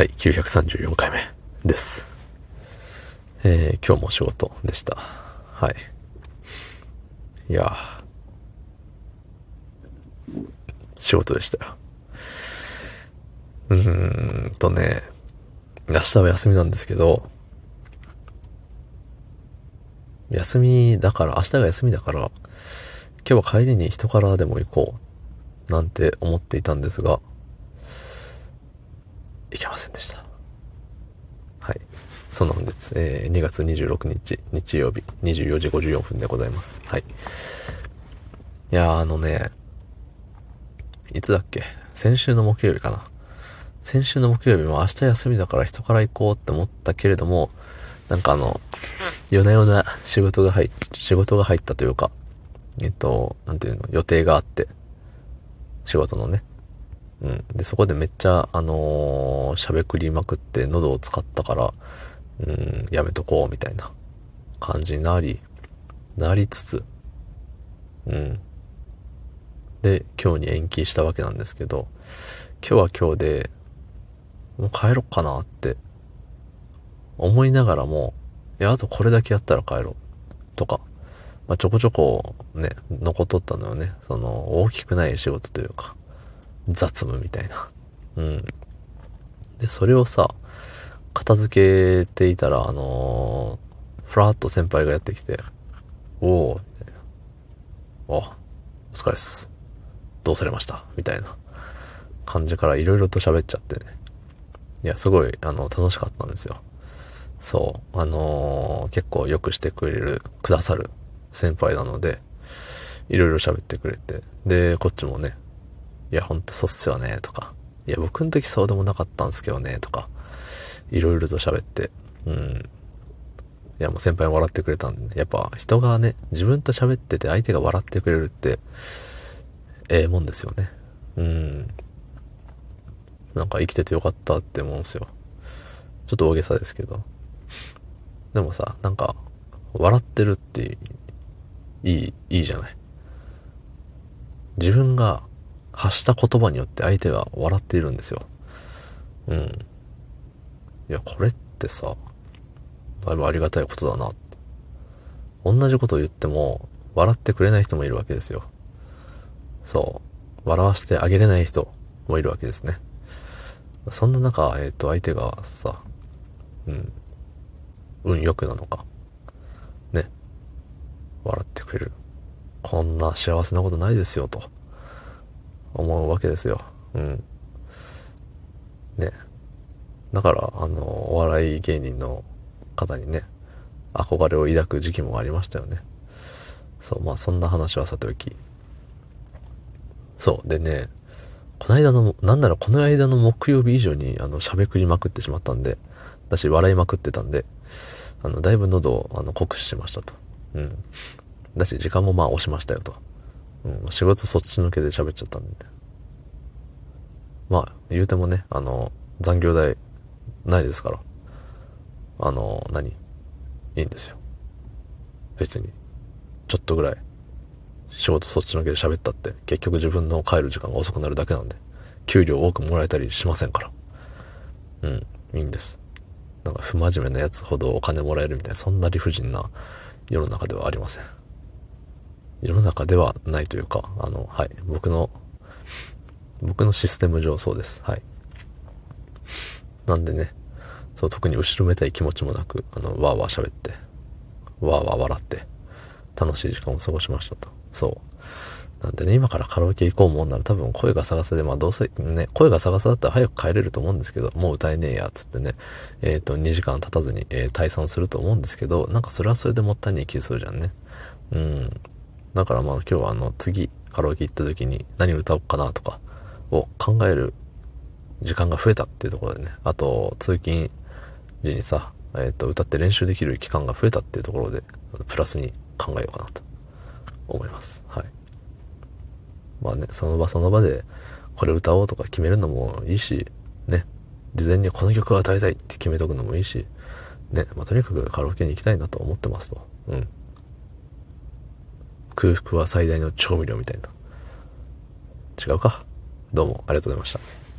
はい、934回目です。えー、今日も仕事でした。はい。いや仕事でしたよ。うーんとね、明日は休みなんですけど、休みだから、明日が休みだから、今日は帰りに人からでも行こう、なんて思っていたんですが、いけませんでした。はい。そんな本日、えー、2月26日、日曜日、24時54分でございます。はい。いやあのね、いつだっけ？先週の木曜日かな。先週の木曜日も明日休みだから人から行こうって思ったけれども、なんかあの、夜な夜な仕事が入っ、仕事が入ったというか、えっと、なんていうの、予定があって、仕事のね。うん。で、そこでめっちゃ、あのー、しゃべくりまくって喉を使ったから、うん、やめとこう、みたいな感じになり、なりつつ、うん。で、今日に延期したわけなんですけど、今日は今日で、もう帰ろっかなって思いながらも、いや、あとこれだけやったら帰ろう。とか、まあ、ちょこちょこね、残っとったのよね。その、大きくない仕事というか、雑務みたいな。うん。で、それをさ、片付けていたら、あのー、ふらっと先輩がやってきて、おおみたいな。おお疲れっす。どうされました？みたいな感じから色々と喋っちゃってね。いや、すごい、あの、楽しかったんですよ。そう。あのー、結構よくしてくれる、くださる先輩なので、いろいろ喋ってくれて。で、こっちもね、いや、ほんとそうっすよね、とか。いや、僕の時そうでもなかったんですけどね、とか。いろいろと喋って。うん。いや、もう先輩笑ってくれたんで、ね、やっぱ人がね、自分と喋ってて相手が笑ってくれるって、ええもんですよね。うん。なんか生きててよかったって思うんすよ。ちょっと大げさですけど。でもさ、なんか、笑ってるっていい、いいじゃない。自分が発した言葉によって相手が笑っているんですよ。うん。いや、これってさ、だいぶありがたいことだなって。同じことを言っても、笑ってくれない人もいるわけですよ。そう。笑わせてあげれない人もいるわけですね。そんな中、えっ、ー、と、相手がさ、うん、運良くなのか、ね、笑ってくれる。こんな幸せなことないですよ、と。思うわけですよ。うん。ね。だから、あの、お笑い芸人の方にね、憧れを抱く時期もありましたよね。そう、まあそんな話はさておき。そう、でね、この間の、なんならこの間の木曜日以上に、あの、喋りまくってしまったんで、だし、笑いまくってたんで、あの、だいぶ喉を、あの、酷使しましたと。うん。だし、時間もまあ押しましたよと。うん、仕事そっち抜けで喋っちゃったんで。まあ、言うてもね、あの、残業代ないですから。あの、何？いいんですよ。別に。ちょっとぐらい。仕事そっちのけで喋ったって、結局自分の帰る時間が遅くなるだけなんで、給料多くもらえたりしませんから。うん、いいんです。なんか不真面目なやつほどお金もらえるみたいな、そんな理不尽な世の中ではありません。世の中ではないというか、あの、はい、僕の、僕のシステム上そうです。はい。なんでね、そう、特に後ろめたい気持ちもなく、あの、わーわー喋って、わーわー笑って、楽しい時間を過ごしましたと。そう。なんでね、今からカラオケ行こうもんなら多分声が探せで、まあどうせね、声が探せだったら早く帰れると思うんですけど、もう歌えねえや、つってね、えっ、ー、と、2時間経たずに、えー、退散すると思うんですけど、なんかそれはそれでもったいない気するじゃんね。うん。だからまあ今日はあの次カラオケ行った時に何歌おうかなとかを考える時間が増えたっていうところでね、あと通勤時にさ、えっ、ー、と歌って練習できる期間が増えたっていうところで、プラスに考えようかなと思います。はい。まあね、その場その場でこれ歌おうとか決めるのもいいし、ね、事前にこの曲を歌いたいって決めとくのもいいし、ね、まあとにかくカラオケに行きたいなと思ってますと。うん。空腹は最大の調味料みたいな。違うか？どうもありがとうございました。